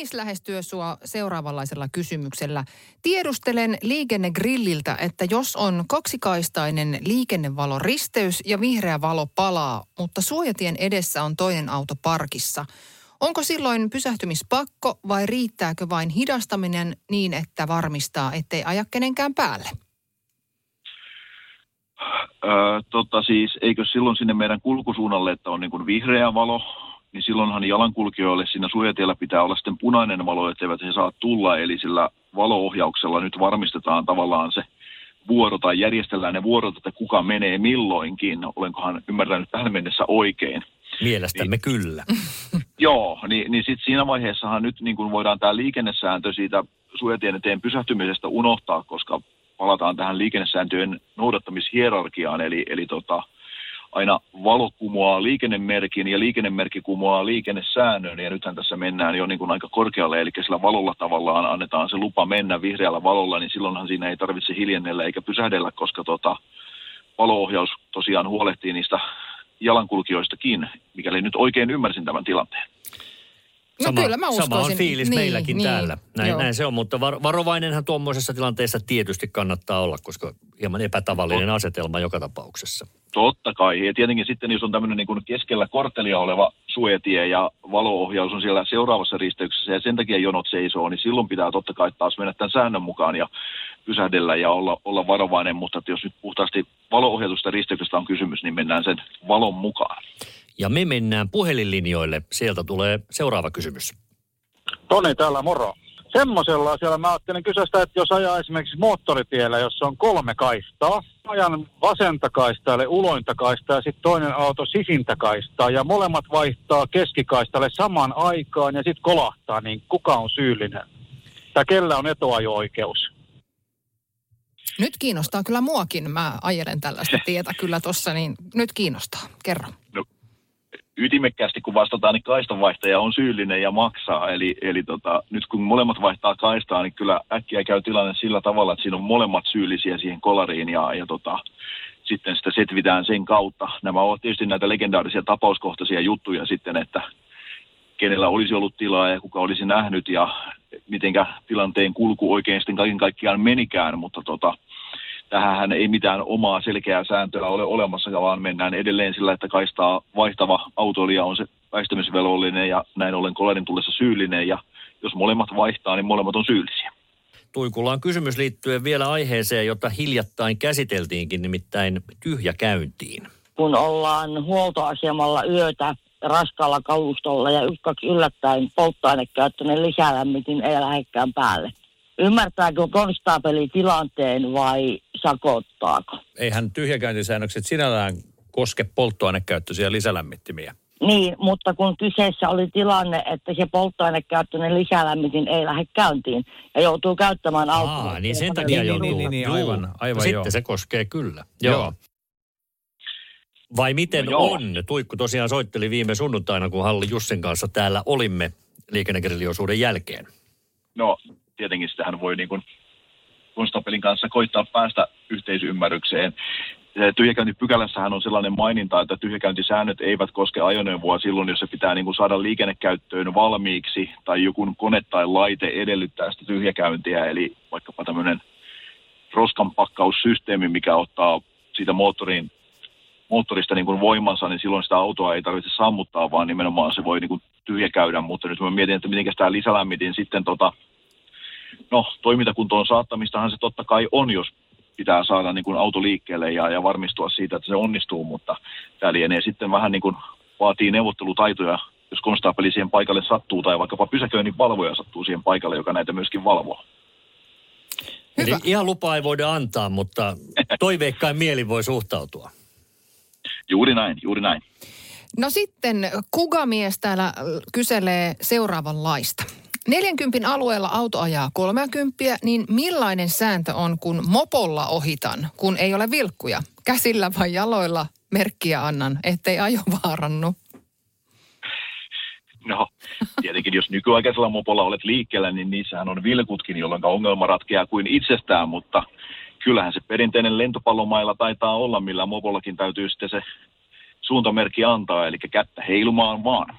Juhis lähestyy sua seuraavanlaisella kysymyksellä. Tiedustelen liikennegrilliltä, että jos on kaksikaistainen liikennevalo risteys ja vihreä valo palaa, mutta suojatien edessä on toinen auto parkissa – Onko silloin pysähtymispakko vai riittääkö vain hidastaminen niin, että varmistaa, ettei aja kenenkään päälle? Öö, tota siis, eikö silloin sinne meidän kulkusuunnalle, että on niin kuin vihreä valo, niin silloinhan jalankulkijoille siinä suojatiellä pitää olla sitten punainen valo, etteivät he saa tulla. Eli sillä valoohjauksella nyt varmistetaan tavallaan se vuoro tai järjestellään ne vuorot, että kuka menee milloinkin. Olenkohan ymmärtänyt tähän mennessä oikein. Mielestämme niin, kyllä. Joo, niin, niin sitten siinä vaiheessahan nyt niin kuin voidaan tämä liikennesääntö siitä suojatien eteen pysähtymisestä unohtaa, koska palataan tähän liikennesääntöjen noudattamishierarkiaan, eli, eli tota, aina valo kumoaa liikennemerkin ja liikennemerkki kumoaa liikennesäännön ja nythän tässä mennään jo niin kuin aika korkealle, eli sillä valolla tavallaan annetaan se lupa mennä vihreällä valolla, niin silloinhan siinä ei tarvitse hiljennellä eikä pysähdellä, koska tota, valoohjaus tosiaan huolehtii niistä jalankulkijoistakin, mikäli nyt oikein ymmärsin tämän tilanteen. No sama, kyllä mä uskoisin. Sama on fiilis niin, meilläkin niin, täällä. Näin, näin se on, mutta var, varovainenhan tuommoisessa tilanteessa tietysti kannattaa olla, koska hieman epätavallinen Tot, asetelma joka tapauksessa. Totta kai. Ja tietenkin sitten, jos on tämmöinen niin kuin keskellä korttelia oleva suetie ja valoohjaus on siellä seuraavassa risteyksessä ja sen takia jonot seisoo, niin silloin pitää totta kai taas mennä tämän säännön mukaan ja pysähdellä ja olla, olla varovainen. Mutta että jos nyt puhtaasti valoohjatusta risteyksestä on kysymys, niin mennään sen valon mukaan. Ja me mennään puhelinlinjoille. Sieltä tulee seuraava kysymys. Toni täällä, moro. Semmoisella siellä mä ajattelin kysyä sitä, että jos ajaa esimerkiksi moottoritiellä, jossa on kolme kaistaa, ajan vasenta kaistaa, eli ulointa kaistaa ja sitten toinen auto sisintä kaistaa ja molemmat vaihtaa keskikaistalle samaan aikaan ja sitten kolahtaa, niin kuka on syyllinen? Tai kellä on etuajo-oikeus? Nyt kiinnostaa kyllä muakin. Mä ajelen tällaista tietä kyllä tuossa, niin nyt kiinnostaa. Kerro. Ytimekkäästi kun vastataan, niin kaistanvaihtaja on syyllinen ja maksaa. Eli, eli tota, nyt kun molemmat vaihtaa kaistaa, niin kyllä äkkiä käy tilanne sillä tavalla, että siinä on molemmat syyllisiä siihen kolariin ja, ja tota, sitten sitä setvitään sen kautta. Nämä ovat tietysti näitä legendaarisia tapauskohtaisia juttuja sitten, että kenellä olisi ollut tilaa ja kuka olisi nähnyt ja mitenkä tilanteen kulku oikein sitten kaiken kaikkiaan menikään, mutta tota, tähän ei mitään omaa selkeää sääntöä ole olemassa, vaan mennään edelleen sillä, että kaistaa vaihtava autoilija on se väistämisvelvollinen ja näin ollen kolarin tullessa syyllinen ja jos molemmat vaihtaa, niin molemmat on syyllisiä. Tuikulla on kysymys liittyen vielä aiheeseen, jota hiljattain käsiteltiinkin, nimittäin tyhjäkäyntiin. Kun ollaan huoltoasemalla yötä raskaalla kalustolla ja yksi yllättäen polttoainekäyttöinen lisälämmitin ei lähdekään päälle Ymmärtääkö konstaapeli tilanteen vai sakottaako? Eihän tyhjäkäyntisäännökset sinällään koske polttoainekäyttöisiä lisälämmittimiä. Niin, mutta kun kyseessä oli tilanne, että se polttoainekäyttöinen lisälämmitin ei lähde käyntiin ja joutuu käyttämään autoa. Aa, niin sen takia joutuu. Niin, niin, niin, aivan, aivan Sitten joo. se koskee kyllä. Joo. joo. Vai miten no on? Tuikku tosiaan soitteli viime sunnuntaina, kun Halli Jussin kanssa täällä olimme liikennekirjallisuuden jälkeen. No tietenkin sitähän voi niin kuin konstapelin kanssa koittaa päästä yhteisymmärrykseen. Tyhjäkäyntipykälässähän on sellainen maininta, että tyhjäkäyntisäännöt eivät koske ajoneuvoa silloin, jos se pitää niin kuin saada liikennekäyttöön valmiiksi tai joku kone tai laite edellyttää sitä tyhjäkäyntiä, eli vaikkapa tämmöinen roskanpakkaussysteemi, mikä ottaa siitä moottorin, moottorista niin kuin voimansa, niin silloin sitä autoa ei tarvitse sammuttaa, vaan nimenomaan se voi niin kuin tyhjäkäydä. Mutta nyt mä mietin, että miten tämä lisälämmitin sitten tota, no toimintakuntoon saattamistahan se totta kai on, jos pitää saada niin kuin auto liikkeelle ja, ja varmistua siitä, että se onnistuu, mutta tämä lienee sitten vähän niin kuin vaatii neuvottelutaitoja, jos konstaapeli siihen paikalle sattuu tai vaikkapa pysäköinnin valvoja sattuu siihen paikalle, joka näitä myöskin valvoo. Hyvä. Eli ihan lupaa ei voida antaa, mutta toiveikkain mieli voi suhtautua. Juuri näin, juuri näin. No sitten kugamies täällä kyselee seuraavanlaista. 40 alueella auto ajaa 30, niin millainen sääntö on, kun mopolla ohitan, kun ei ole vilkkuja? Käsillä vai jaloilla merkkiä annan, ettei ajo vaarannu? No, tietenkin jos nykyaikaisella mopolla olet liikkeellä, niin niissähän on vilkutkin, jolloin ongelma ratkeaa kuin itsestään, mutta kyllähän se perinteinen lentopallomailla taitaa olla, millä mopollakin täytyy sitten se suuntamerkki antaa, eli kättä heilumaan vaan.